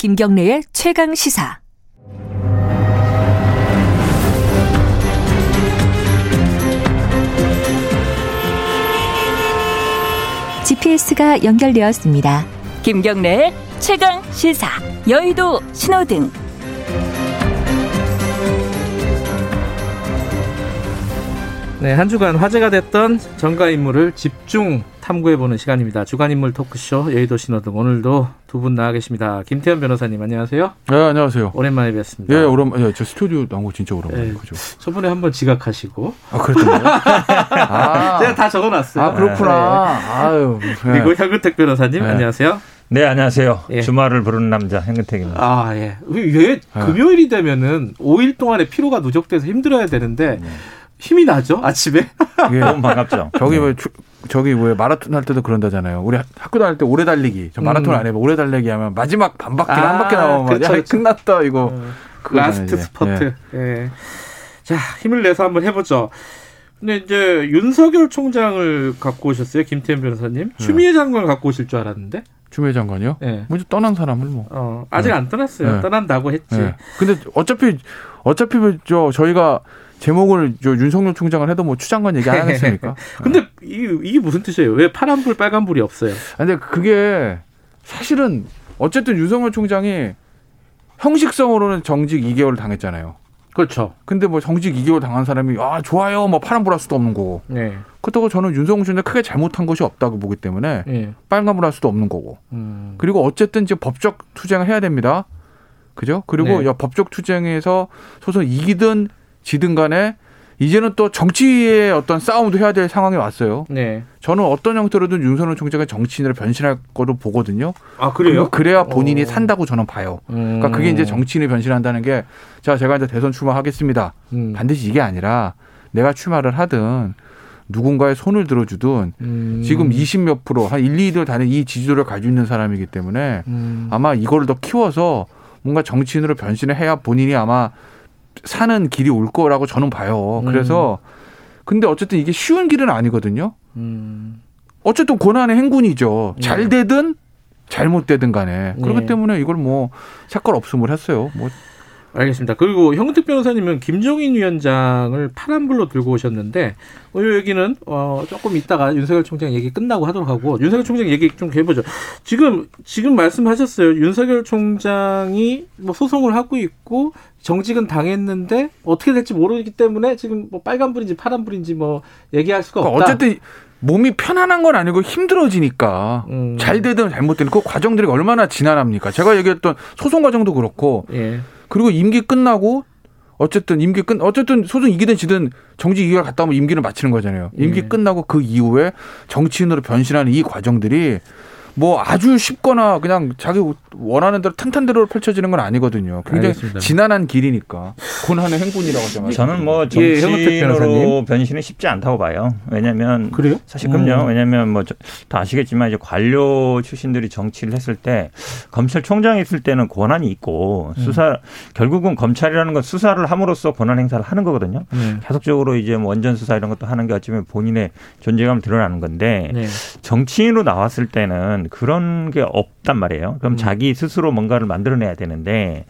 김경래의 최강 시사. GPS가 연결되었습니다. 김경래의 최강 시사. 여의도 신호등. 네, 한 주간 화제가 됐던 정가 인물을 집중 탐구해보는 시간입니다. 주간 인물 토크쇼 여의도 신호등 오늘도 두 분 나와 계십니다. 김태현 변호사님 안녕하세요. 네, 안녕하세요. 오랜만에 뵙습니다. 예, 오랜만. 예, 저 스튜디오 나온 거 진짜 오랜만에 네. 그죠. 저번에 한번 지각하시고 아, 그랬던가요? 아, 제가 다 적어놨어요. 아, 그렇구나. 아유. 네. 예. 그리고 현근택 변호사님 네. 안녕하세요. 네, 안녕하세요. 예. 주말을 부르는 남자 hen근택입니다. 아 예. 왜 금요일이 되면은 5일 동안의 피로가 누적돼서 힘들어야 되는데 힘이 나죠 아침에. 이게 너무 반갑죠. 저기 뭐 주- 저기 왜 마라톤 할 때도 그런다잖아요. 우리 학교 다닐 때 오래 달리기. 저 마라톤 음. 안 해봐. 오래 달리기 하면 마지막 반 바퀴 아, 한 바퀴 나오면 야. 끝났다 이거. 어, 그거잖아요, 라스트 이제. 스퍼트. 예. 자 힘을 내서 한번 해보죠. 근데 이제 윤석열 총장을 갖고 오셨어요 김태현 변호사님. 추미애 장관 갖고 오실 줄 알았는데. 추미애 장관이요? 예. 먼저 떠난 사람을 뭐. 어, 아직 네. 안 떠났어요. 네. 떠난다고 했지. 예. 근데 어차피 어차피 저 저희가 제목을 저 윤석열 총장을 해도 뭐 추장관 얘기 안 하겠습니까? 근데 이, 이게 무슨 뜻이에요? 왜 파란불 빨간불이 없어요? 아, 근데 그게 사실은 어쨌든 윤석열 총장이 형식성으로는 정직 2개월 당했잖아요. 그렇죠. 근데 뭐 정직 2개월 당한 사람이 아 좋아요 뭐 파란불 할 수도 없는 거고 네. 그렇다고 저는 윤석열 총장 크게 잘못한 것이 없다고 보기 때문에 예. 빨간불 할 수도 없는 거고 음. 그리고 어쨌든 이제 법적 투쟁을 해야 됩니다. 그죠? 그리고 네. 야, 법적 투쟁에서 소송 이기든 지든 간에 이제는 또 정치의 어떤 싸움도 해야 될 상황이 왔어요. 네. 저는 어떤 형태로든 윤석열 총장이 정치인으로 변신할 거로 보거든요. 아 그리고 그래야 본인이 어. 산다고 저는 봐요. 음. 그러니까 그게 이제 정치인이 변신한다는 게 자 제가 이제 대선 출마하겠습니다. 음. 반드시 이게 아니라 내가 출마를 하든 누군가의 손을 들어주든 음. 지금 20몇 프로 한 1, 2를 다는 이 지지도를 가지고 있는 사람이기 때문에 음. 아마 이거를 더 키워서 뭔가 정치인으로 변신을 해야 본인이 아마 사는 길이 올 거라고 저는 봐요. 그래서 근데 어쨌든 이게 쉬운 길은 아니거든요. 음. 어쨌든 고난의 행군이죠. 네. 잘 되든 잘못되든 간에 그렇기 네. 때문에 이걸 뭐 색깔 없음을 했어요. 뭐 알겠습니다. 그리고 형택 변호사님은 김종인 위원장을 파란불로 들고 오셨는데 어, 이 얘기는 어, 조금 이따가 윤석열 총장 얘기 끝나고 하도록 하고 윤석열 총장 얘기 좀 해보죠. 지금 지금 말씀하셨어요. 윤석열 총장이 뭐 소송을 하고 있고 정직은 당했는데 어떻게 될지 모르기 때문에 지금 뭐 빨간불인지 파란불인지 뭐 얘기할 수가 없다. 그러니까 어쨌든 몸이 편안한 건 아니고 힘들어지니까 음. 잘 되든 잘못되든 그 과정들이 얼마나 지난합니까? 제가 얘기했던 소송 과정도 그렇고 예. 그리고 임기 끝나고 어쨌든 임기 끝 어쨌든 소송 이기든 지든 정직 2개월 갔다 오면 임기를 마치는 거잖아요. 임기 예. 끝나고 그 이후에 정치인으로 변신하는 이 과정들이 뭐 아주 쉽거나 그냥 자기 원하는 대로 탄탄대로 펼쳐지는 건 아니거든요. 굉장히 알겠습니다. 지난한 길이니까 고난의 행군이라고 하죠. 저는 뭐 예. 정치인으로 변신은 쉽지 않다고 봐요. 왜냐하면 그래요? 사실 그럼요. 음. 왜냐하면 뭐 다 아시겠지만 이제 관료 출신들이 정치를 했을 때 검찰총장이 있을 때는 권한이 있고 음. 수사 결국은 검찰이라는 건 수사를 함으로써 권한 행사를 하는 거거든요. 네. 계속적으로 이제 뭐 원전 수사 이런 것도 하는 게 어쩌면 본인의 존재감을 드러나는 건데 네. 정치인으로 나왔을 때는 그런 게 없단 말이에요. 그럼 음. 자기 스스로 뭔가를 만들어내야 되는데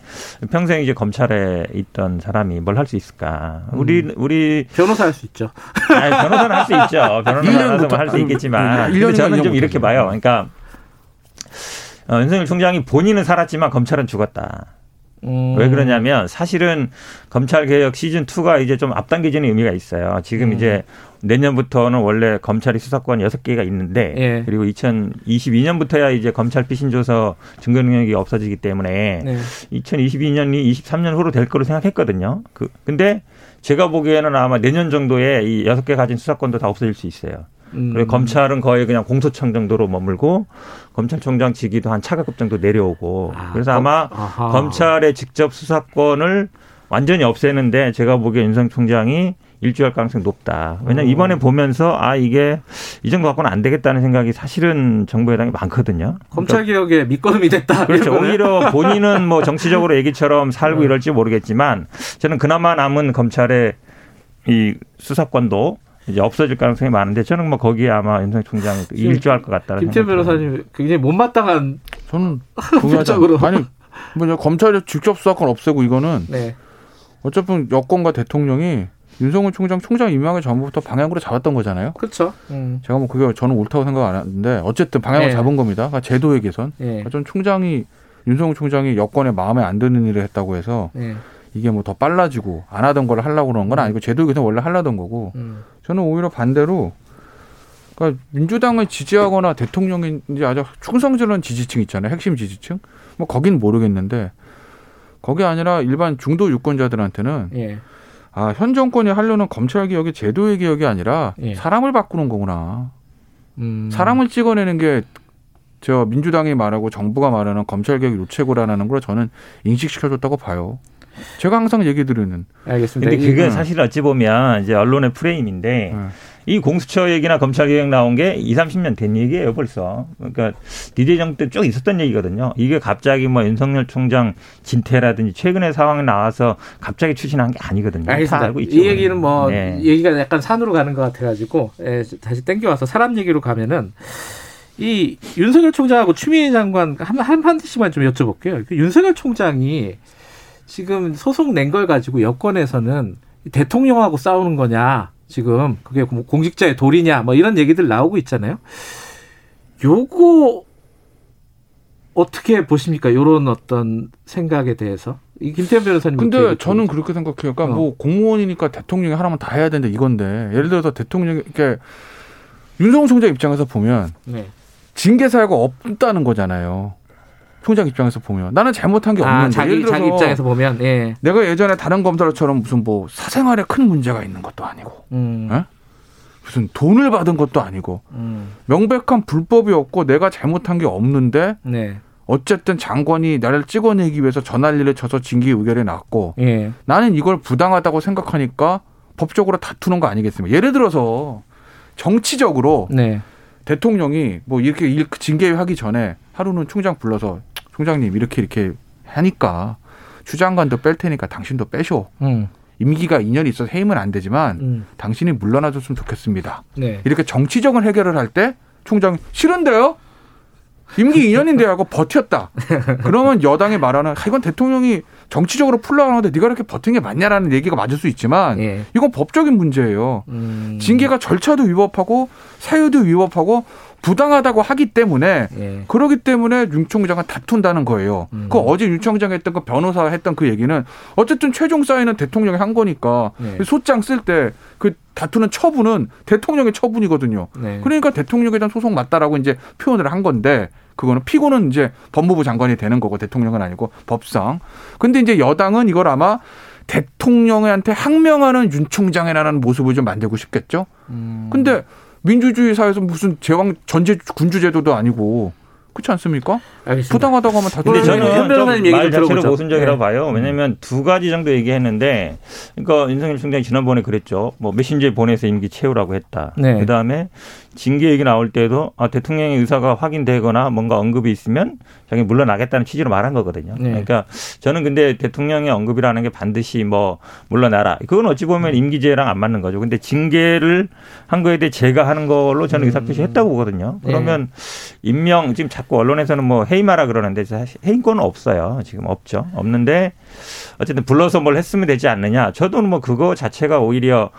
평생 이제 검찰에 있던 사람이 뭘 할 수 있을까? 우리 음. 우리 변호사 할 수 있죠. 아니, 변호사는 할 수 있죠. 변호사는 일년부터- 할수 있겠지만 근데 저는 좀 이렇게 봐요. 그러니까 어, 윤석열 총장이 본인은 살았지만 검찰은 죽었다. 음. 왜 그러냐면 사실은 검찰 개혁 시즌 2가 이제 좀 앞당겨지는 의미가 있어요. 지금 음. 이제 내년부터는 원래 검찰이 수사권 6개가 있는데 예. 그리고 2022년부터야 이제 검찰 피신 조서 증거 능력이 없어지기 때문에 네. 2022년이 23년 후로 될 거로 생각했거든요. 그 근데 제가 보기에는 아마 내년 정도에 이 6개 가진 수사권도 다 없어질 수 있어요. 음. 그리고 검찰은 거의 그냥 공소청 정도로 머물고 검찰총장 직위도 한 차관급 정도 내려오고 아, 그래서 검- 아마 아하. 검찰의 직접 수사권을 완전히 없애는데 제가 보기에 윤석 총장이 일주할 가능성이 높다. 왜냐하면 음. 이번에 보면서 아 이게 이 정도 갖고는 안 되겠다는 생각이 사실은 정부 여당이 많거든요. 검찰 개혁의 밑거름이 됐다. 그렇죠. 오히려 본인은 뭐 정치적으로 얘기처럼 살고 음. 이럴지 모르겠지만 저는 그나마 남은 검찰의 이 수사권도 이제 없어질 가능성이 많은데 저는 뭐 거기에 아마 윤석열 총장이 일조할 것 같다는 김태. 변호사님 굉장히 못마땅한 저는. 않- 아니 뭐 검찰이 직접 수사권 없애고 이거는 네. 어차피 여권과 대통령이 윤석열 총장 총장 임명하기 전부터 방향으로 잡았던 거잖아요. 그렇죠. 음. 제가 뭐 그게 저는 옳다고 생각 안 하는데 어쨌든 방향을 네. 잡은 겁니다. 그러니까 제도의 개선. 예. 전 총장이 윤석열 총장이 여권에 마음에 안 드는 일을 했다고 해서 예. 이게 뭐 더 빨라지고 안 하던 걸 하려고 그러는 건 아니고 제도 개선 원래 하려던 거고 음. 저는 오히려 반대로 그러니까 민주당을 지지하거나 대통령이 이제 아주 충성스러운 지지층 있잖아요. 핵심 지지층. 뭐 거긴 모르겠는데 거기 아니라 일반 중도 유권자들한테는 예. 아, 현 정권이 하려는 검찰 개혁이 제도의 개혁이 아니라 예. 사람을 바꾸는 거구나. 음. 사람을 찍어내는 게 저 민주당이 말하고 정부가 말하는 검찰 개혁 요체고라는 걸 저는 인식시켜줬다고 봐요. 제가 항상 얘기 드리는 알겠습니다. 근데 이- 그게 음. 사실 어찌 보면 이제 언론의 프레임인데 네. 이 공수처 얘기나 검찰 개혁 나온 게 2, 30년 된 얘기예요, 벌써. 그러니까 DJ 정부 때 쭉 있었던 얘기거든요. 이게 갑자기 뭐 윤석열 총장 진퇴라든지 최근의 상황이 나와서 갑자기 추진한 게 아니거든요. 다 알겠습니다. 알고 있죠. 이 얘기는 뭐 네. 얘기가 약간 산으로 가는 것 같아 가지고 예, 다시 땡겨와서 사람 얘기로 가면은 이 윤석열 총장하고 추미애 장관 한 한 한마디씩만 좀 여쭤볼게요. 그 윤석열 총장이 지금 소송 낸 걸 가지고 여권에서는 대통령하고 싸우는 거냐 지금 그게 뭐 공직자의 도리냐 뭐 이런 얘기들 나오고 있잖아요. 요거 어떻게 보십니까? 요런 어떤 생각에 대해서 이 김태현 변호사님 근데 저는 그렇게 생각해요. 그러니까 어. 뭐 공무원이니까 대통령이 하라면 다 해야 되는데 이건데 예를 들어서 대통령이 이렇게 윤석열 총장 입장에서 보면 네. 징계 사유가 없다는 거잖아요. 총장 입장에서 보면 나는 잘못한 게 없는데 아, 자기 자기 입장에서 보면 예. 내가 예전에 다른 검사처럼 무슨 뭐 사생활에 큰 문제가 있는 것도 아니고 음. 어? 무슨 돈을 받은 것도 아니고 음. 명백한 불법이 없고 내가 잘못한 게 없는데 네. 어쨌든 장관이 나를 찍어내기 위해서 전화리를 쳐서 징계 의결이 났고 예. 나는 이걸 부당하다고 생각하니까 법적으로 다투는 거 아니겠습니까? 예를 들어서 정치적으로 네. 대통령이 뭐 이렇게 일 징계하기 전에 하루는 총장 불러서 총장님 이렇게 이렇게 하니까 주장관도 뺄 테니까 당신도 빼쇼. 음. 임기가 2년이 있어서 해임은 안 되지만 음. 당신이 물러나줬으면 좋겠습니다. 네. 이렇게 정치적인 해결을 할 때 총장이 싫은데요? 임기 2년인데 하고 버텼다. 그러면 여당이 말하는 아, 이건 대통령이 정치적으로 풀려고 하는데 네가 이렇게 버틴 게 맞냐라는 얘기가 맞을 수 있지만 예. 이건 법적인 문제예요. 음. 징계가 절차도 위법하고 사유도 위법하고 부당하다고 하기 때문에 예. 그러기 때문에 윤 총장은 다툰다는 거예요. 음. 그 어제 윤 총장이 했던 그 변호사가 했던 그 얘기는 어쨌든 최종 사인은 대통령이 한 거니까 네. 소장 쓸 때 그 다투는 처분은 대통령의 처분이거든요. 네. 그러니까 대통령에 대한 소송 맞다라고 이제 표현을 한 건데 그거는 피고는 이제 법무부 장관이 되는 거고 대통령은 아니고 법상. 근데 이제 여당은 이걸 아마 대통령한테 항명하는 윤 총장이라는 모습을 좀 만들고 싶겠죠. 음. 근데 민주주의 사회에서 무슨 제왕 전제 군주 제도도 아니고 그렇지 않습니까? 알겠습니다. 부당하다고 하면 다 근데 그러면 현 저는 변호사님 말 자체로. 모순적이라고 네. 봐요. 왜냐하면 두 가지 정도 얘기했는데, 그러니까 윤석열 총장이 지난번에 그랬죠. 뭐 메신저에 보내서 임기 채우라고 했다. 네. 그 다음에 징계 얘기 나올 때도 아, 대통령의 의사가 확인되거나 뭔가 언급이 있으면 자기 물러나겠다는 취지로 말한 거거든요. 네. 그러니까 저는 근데 대통령의 언급이라는 게 반드시 뭐 물러나라. 그건 어찌 보면 임기제랑 안 맞는 거죠. 근데 징계를 한 거에 대해 제가 하는 걸로 저는 의사표시 했다고 보거든요. 네. 그러면 임명 지금 자꾸 언론에서는 뭐 해임 하라 그러는데 사실 해임권은 없어요. 지금 없죠. 없는데 어쨌든 불러서 뭘 했으면 되지 않느냐. 저도 뭐 그거 자체가 오히려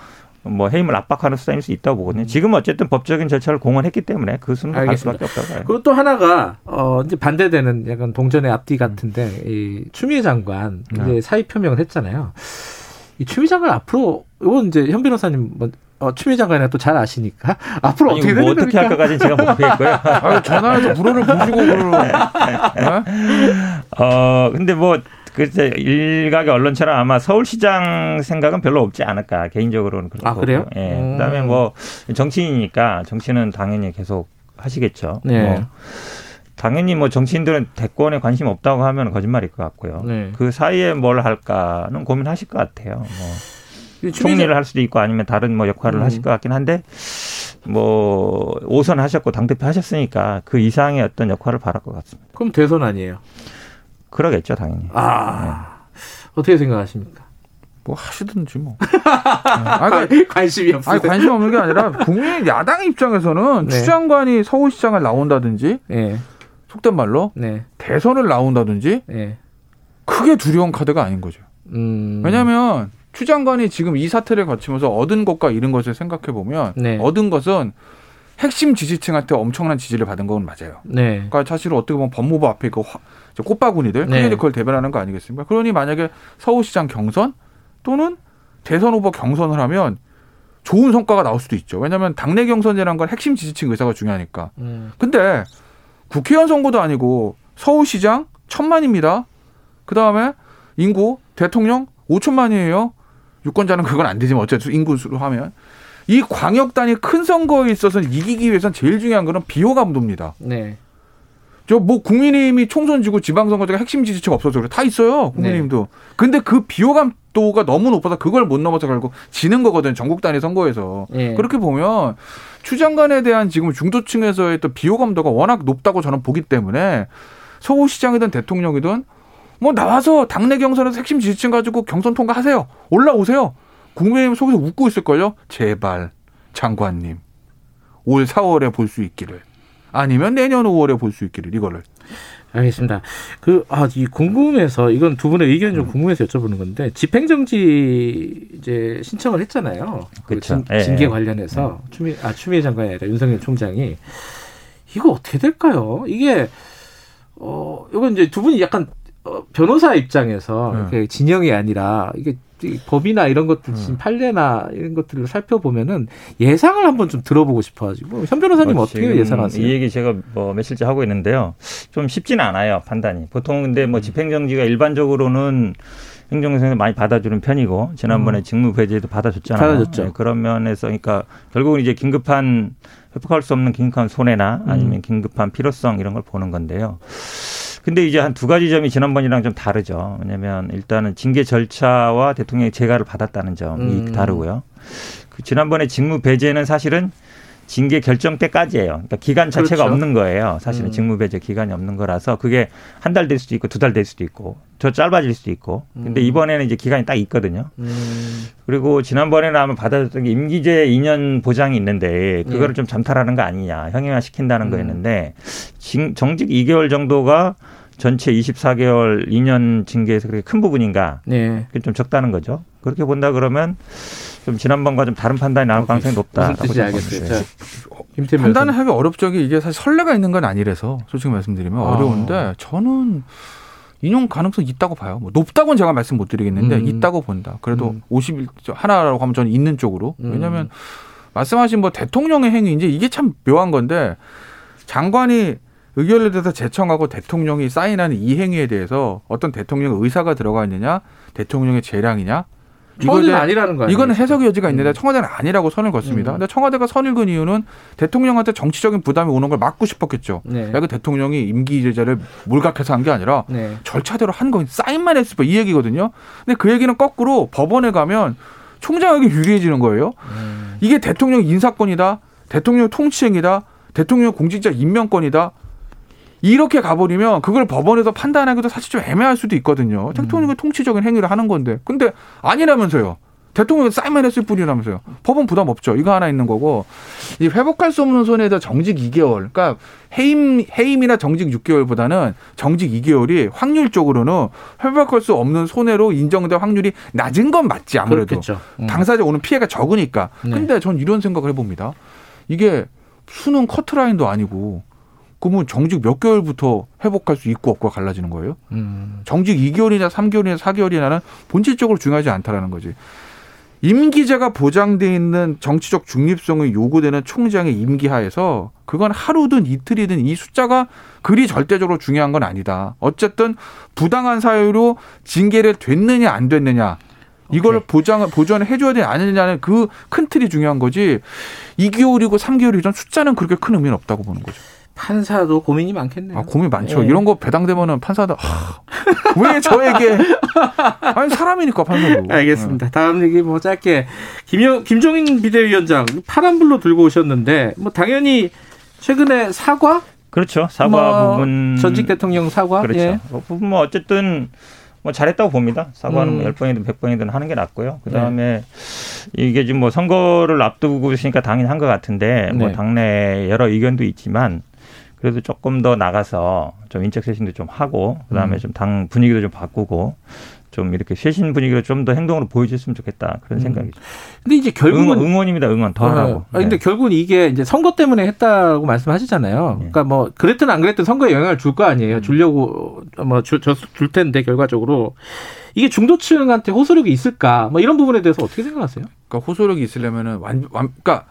뭐 해임을 압박하는 수단일 수 있다고 보거든요. 지금 어쨌든 법적인 절차를 공언했기 때문에 그 수는 갈. 수밖에 없다고 봐요. 그리고 또 하나가 어 이제 반대되는 약간 동전의 앞뒤 같은데 이 추미애 장관 이제 네. 사의 표명을 했잖아요. 이 추미애 장관 앞으로 이건 이제 현 변호사님 뭐 어, 추미애 장관이나 또 잘 아시니까 앞으로 아니, 어떻게 뭐 어떻게 할 겁니까? 까지는 제가 모르겠고요. 아유, 전화해서 물어를 보시고 그러는. 어, 근데 뭐, 글쎄, 일각의 언론처럼 아마 서울시장 생각은 별로 없지 않을까, 개인적으로는 그렇고. 아, 그래요? 예. 음. 그 다음에 뭐, 정치인이니까, 정치는 당연히 계속 하시겠죠. 네. 뭐 당연히 뭐 정치인들은 대권에 관심 없다고 하면 거짓말일 것 같고요. 네. 그 사이에 뭘 할까는 고민하실 것 같아요. 뭐. 이 추미애 총리를 할 수도 있고 아니면 다른 뭐 역할을 음. 하실 것 같긴 한데 뭐 오선 하셨고 당 대표 하셨으니까 그 이상의 어떤 역할을 바랄 것 같습니다. 그럼 대선 아니에요. 그러겠죠 당연히. 아 어떻게 생각하십니까? 뭐 하시든지 뭐. 아, 그 관심이 없어요. 아니 관심 없는 게 아니라 국민 야당 입장에서는 네. 추 장관이 서울시장을 나온다든지 네, 속된 말로 네, 대선을 나온다든지 네. 크게 두려운 카드가 아닌 거죠. 음. 왜냐하면 추 장관이 지금 이 사태를 거치면서 얻은 것과 잃은 것을 생각해 보면 네. 얻은 것은 핵심 지지층한테 엄청난 지지를 받은 건 맞아요. 네. 그러니까 사실 어떻게 보면 법무부 앞에 그 화- 저 꽃바구니들 네. 그게 그걸 대변하는 거 아니겠습니까? 그러니 만약에 서울시장 경선 또는 대선 후보 경선을 하면 좋은 성과가 나올 수도 있죠. 왜냐하면 당내 경선이라는 건 핵심 지지층 의사가 중요하니까. 음. 근데 국회의원 선거도 아니고 서울시장 천만입니다. 그 다음에 인구 대통령 5천만이에요. 유권자는 그건 안 되지만 어쨌든 인구수로 하면 이 광역 단위 큰 선거에 있어서는 이기기 위해서는 제일 중요한 거는 비호감도입니다. 네. 저 뭐 국민의힘이 총선 지고 지방선거 때 핵심 지지층 없어서 그래 다 있어요 국민의힘도. 근데 그 비호감도가 너무 높아서 그걸 못 넘어서 결국 지는 거거든 전국 단위 선거에서. 예. 그렇게 보면 추 장관에 대한 지금 중도층에서의 또 비호감도가 워낙 높다고 저는 보기 때문에 서울시장이든 대통령이든 뭐 나와서 당내 경선에서 핵심 지지층 가지고 경선 통과하세요. 올라오세요. 국민의힘 속에서 웃고 있을걸요. 제발 장관님 올 4월에 볼 수 있기를 아니면 내년 5월에 볼 수 있기를 이거를 알겠습니다. 그, 아, 이 궁금해서, 이건 두 분의 의견이 좀 궁금해서 여쭤보는 건데, 집행정지 이제 신청을 했잖아요. 그. 징, 예, 징계 예. 관련해서, 추미, 아, 추미애 장관이 아니라 윤석열 총장이, 이거 어떻게 될까요? 이게, 어, 이건 이제 두 분이 약간, 어, 변호사 입장에서, 네. 이렇게 진영이 아니라, 이게 이 법이나 이런 것들, 지금 판례나 이런 것들을 살펴보면은 예상을 한번 좀 들어보고 싶어가지고, 현 변호사님 뭐 어떻게 예상하세요? 이 얘기 제가 뭐 며칠째 하고 있는데요. 좀 쉽지는 않아요 판단이. 보통 근데 음. 뭐 집행정지가 일반적으로는 행정에서 많이 받아주는 편이고 지난번에 직무 배제도 받아줬잖아요. 음. 받아줬죠. 네, 그런 면에서 그러니까 결국은 이제 긴급한 회복할 수 없는 긴급한 손해나 아니면 음. 긴급한 필요성 이런 걸 보는 건데요. 근데 이제 한 두 가지 점이 지난번이랑 좀 다르죠. 왜냐하면 일단은 징계 절차와 대통령의 재가를 받았다는 점이 음. 다르고요. 그 지난번에 직무 배제는 사실은 징계 결정 때까지예요. 그러니까 기간 자체가 그렇죠. 없는 거예요. 사실은 음. 직무 배제 기간이 없는 거라서 그게 한 달 될 수도 있고 두 달 될 수도 있고 더 짧아질 수도 있고. 근데 음. 이번에는 이제 기간이 딱 있거든요. 음, 그리고 지난번에는 아마 받아줬던 게 임기제 2년 보장이 있는데 그거를 예. 좀 잠탈하는 거 아니냐 형용화 시킨다는 음. 거였는데 징- 정직 2개월 정도가 전체 24개월 2년 징계에서 그렇게 큰 부분인가 네. 그게 좀 적다는 거죠. 그렇게 본다 그러면 좀 지난번과 좀 다른 판단이 나올 가능성이 높다. 무슨 알겠어요. 판단을. 하기 어렵죠. 이게 사실 선례가 있는 건 아니라서 솔직히 말씀드리면 아. 어려운데 저는 인용 가능성 이 있다고 봐요. 뭐 높다고는 제가 말씀 못 드리겠는데 음. 있다고 본다. 그래도 음. 50일 하나라고 하면 저는 있는 쪽으로. 음. 왜냐하면 말씀하신 뭐 대통령의 행위 이제 이게 참 묘한 건데 장관이 의결에 대해서 제청하고 대통령이 사인하는 이 행위에 대해서 어떤 대통령의 의사가 들어가 있느냐, 대통령의 재량이냐. 이거에 아니라는 거 아니에요? 이거는 해석의 여지가 있는데 음. 청와대는 아니라고 선을 걷습니다. 음. 근데 청와대가 선을 긋은 이유는 대통령한테 정치적인 부담이 오는 걸 막고 싶었겠죠. 네. 야, 그 대통령이 임기 제재를 몰각해서 한 게 아니라 네. 절차대로 한 건 사인만 했을 뿐 이 얘기거든요. 근데 그 얘기는 거꾸로 법원에 가면 총장에게 유리해지는 거예요. 음. 이게 대통령 인사권이다. 대통령 통치행위다. 대통령 공직자 임명권이다. 이렇게 가버리면 그걸 법원에서 판단하기도 사실 좀 애매할 수도 있거든요. 대통령이 통치적인 행위를 하는 건데. 근데 아니라면서요. 대통령이 사인만 했을 뿐이라면서요. 법원 부담 없죠. 이거 하나 있는 거고. 이 회복할 수 없는 손해에다 정직 2개월. 그러니까 해임, 해임이나 정직 6개월보다는 정직 2개월이 확률적으로는 회복할 수 없는 손해로 인정될 확률이 낮은 건 맞지 아무래도. 음. 당사자 오는 피해가 적으니까. 네. 근데 전 이런 생각을 해봅니다. 이게 수능 커트라인도 아니고 그러면 정직 몇 개월부터 회복할 수 있고 없고가 갈라지는 거예요? 음. 정직 2개월이나 3개월이나 4개월이나는 본질적으로 중요하지 않다라는 거지. 임기제가 보장돼 있는 정치적 중립성이 요구되는 총장의 임기하에서 그건 하루든 이틀이든 이 숫자가 그리 절대적으로 중요한 건 아니다. 어쨌든 부당한 사유로 징계를 됐느냐 안 됐느냐 이걸 오케이. 보장 보전을 해줘야 되냐 안 되느냐는 그 큰 틀이 중요한 거지. 2개월이고 3개월이든 숫자는 그렇게 큰 의미는 없다고 보는 거죠. 판사도 고민이 많겠네요. 아, 고민 많죠. 예. 이런 거 배당되면은 판사도 하, 왜 저에게 아니 사람이니까 판사도. 알겠습니다. 다음 얘기 뭐 짧게 김영 김종인 비대위원장 파란불로 들고 오셨는데 뭐 당연히 최근에 사과 그렇죠. 사과 뭐 부분 전직 대통령 사과 그렇죠. 예. 그 부분 뭐 어쨌든 뭐 잘했다고 봅니다. 사과는 음. 뭐 10번이든 100번이든 하는 게 낫고요. 그 다음에 이게 지금 뭐 선거를 앞두고 있으니까 당연히 한 것 같은데 뭐 네. 당내 여러 의견도 있지만 그래도 조금 더 나가서 좀 인적 쇄신도 좀 하고 그다음에 좀당 분위기도 좀 바꾸고 좀 이렇게 쇄신 분위기를 좀 더 행동으로 보여줬으면 좋겠다 그런 음. 생각이죠. 근데 이제 결국은 응원, 응원입니다. 응원 더 어, 하라고. 아, 근데 네. 결국은 이게 이제 선거 때문에 했다고 말씀하시잖아요. 그러니까 뭐 그랬든 안 그랬든 선거에 영향을 줄 거 아니에요. 음. 주려고 뭐줄 줄 텐데 결과적으로 이게 중도층한테 호소력이 있을까? 뭐 이런 부분에 대해서 어떻게 생각하세요? 그러니까 호소력이 있으려면은 완, 완 그러니까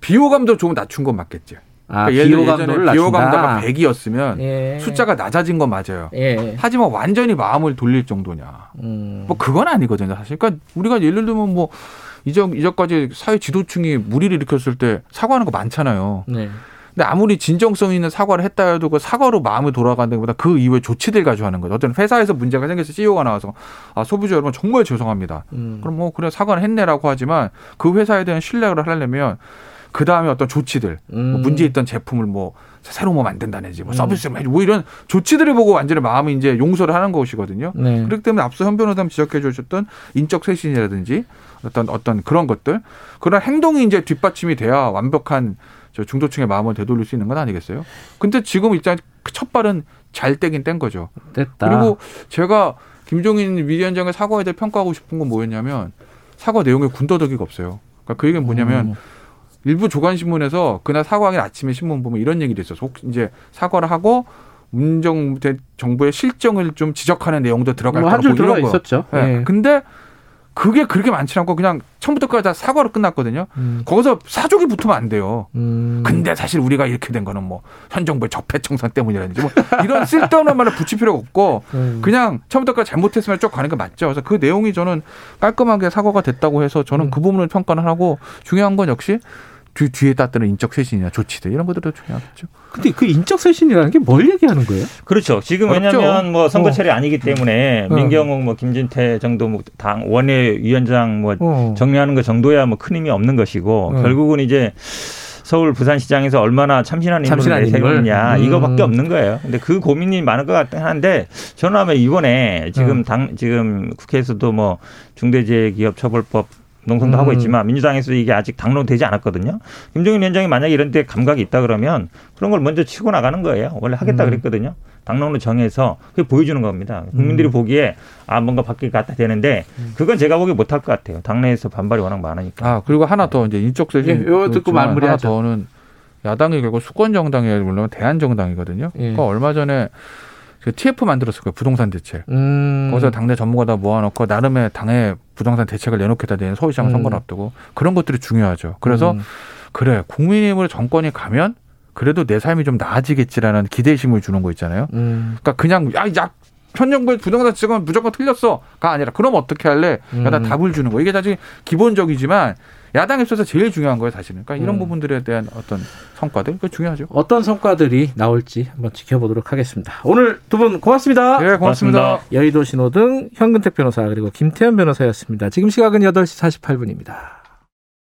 비호감도 조금 낮춘 건 맞겠지. 아, 그러니까 예를 들어 예전에 낮춘다. 비호 감도가 100이었으면 예. 숫자가 낮아진 건 맞아요. 예. 하지만 완전히 마음을 돌릴 정도냐. 음. 뭐 그건 아니거든요, 사실. 그러니까 우리가 예를 들면 뭐 이전 이전까지 사회 지도층이 무리를 일으켰을 때 사과하는 거 많잖아요. 네. 근데 아무리 진정성 있는 사과를 했다 해도 그 사과로 마음을 돌아간다는 것보다 그 이후에 조치들 가지고 하는 거죠. 어떤 회사에서 문제가 생겨서 CEO가 나와서 아, 소비자 여러분 정말 죄송합니다. 음. 그럼 뭐 그래 사과는 했네라고 하지만 그 회사에 대한 신뢰를 하려면 그 다음에 어떤 조치들 뭐 음. 문제 있던 제품을 뭐 새로 뭐 만든다든지 뭐 음. 서비스를 해주고 뭐 이런 조치들을 보고 완전히 마음이 이제 용서를 하는 것이거든요. 네. 그렇기 때문에 앞서 현 변호사님 지적해 주셨던 인적 쇄신이라든지 어떤 어떤 그런 것들 그런 행동이 이제 뒷받침이 돼야 완벽한 저 중도층의 마음을 되돌릴 수 있는 건 아니겠어요? 근데 지금 일단 그첫 발은 잘 떼긴 뗀 거죠. 됐다. 그리고 제가 김종인 위원장의 사과에 대해 평가하고 싶은 건 뭐였냐면 사과 내용에 군더더기가 없어요. 그러니까 그 얘기는 뭐냐면 음. 일부 조간신문에서 그날 사과하기 아침에 신문 보면 이런 얘기도 있었어. 혹 이제 사과를 하고 문정 정부의 실정을 좀 지적하는 내용도 들어갈 뭐 거라고 들어가 이런 거. 있었죠. 예. 예. 근데 그게 그렇게 많지 않고 그냥 처음부터까지 다 사과로 끝났거든요. 음. 거기서 사족이 붙으면 안 돼요. 음. 근데 사실 우리가 이렇게 된 거는 뭐 현 정부의 적폐청산 때문이라든지 뭐 이런 쓸데없는 말을 붙일 필요가 없고 음. 그냥 처음부터까지 잘못했으면 쭉 가는 게 맞죠. 그래서 그 내용이 저는 깔끔하게 사과가 됐다고 해서 저는 음. 그 부분을 평가를 하고 중요한 건 역시 뒤, 뒤에 따르는 인적 쇄신이나 조치들 이런 것들도 중요하겠죠. 근데 그 인적 쇄신이라는 게 뭘 얘기하는 거예요? 그렇죠. 지금 어렵죠. 왜냐하면 뭐 어. 선거철이 아니기 때문에 어. 민경욱 뭐 김진태 정도 뭐당 원외 위원장 뭐 어. 정리하는 것 정도야 뭐 큰 힘이 없는 것이고 어. 결국은 이제 서울 부산시장에서 얼마나 참신한 인물을? 내세우느냐 음. 이거밖에 없는 거예요. 근데 그 고민이 많을 것 같긴 한데 저는 아마 이번에 지금 어. 당 지금 국회에서도 뭐 중대재해기업처벌법 농성도 음. 하고 있지만 민주당에서 이게 아직 당론되지 않았거든요. 김종인 위원장이 만약에 이런 데 감각이 있다 그러면 그런 걸 먼저 치고 나가는 거예요. 원래 하겠다 음. 그랬거든요. 당론을 정해서 그게 보여주는 겁니다. 국민들이 음. 보기에 아 뭔가 바뀔 것 같다 되는데 그건 제가 보기에 못할 것 같아요. 당내에서 반발이 워낙 많으니까. 아 그리고 하나 더 이제 인적 쇄신 예, 요거 듣고 마무리하죠. 하나 더는 야당이 결국 수권 정당이 물론 대한 정당이거든요. 예. 그러니까 얼마 전에 그 TF 만들었을 거예요. 부동산 대책. 음. 거기서 당내 전문가 다 모아놓고 나름의 당의 부동산 대책을 내놓겠다 되는 서울시장 음. 선거를 앞두고 그런 것들이 중요하죠. 그래서 음. 그래 국민의힘으로 정권이 가면 그래도 내 삶이 좀 나아지겠지라는 기대심을 주는 거 있잖아요. 음. 그러니까 그냥 야 야 현 정부의 부동산 지금 무조건 틀렸어가 아니라 그럼 어떻게 할래? 야나 음. 답을 주는 거 이게 사실 기본적이지만 야당에 있어서 제일 중요한 거예요 사실은. 그러니까 이런 음. 부분들에 대한 어떤 성과들 그 중요하죠. 어떤 성과들이 나올지 한번 지켜보도록 하겠습니다. 오늘 두 분 고맙습니다. 예, 고맙습니다. 고맙습니다. 여의도 신호등 현근택 변호사 그리고 김태현 변호사였습니다. 지금 시각은 8시 48분입니다.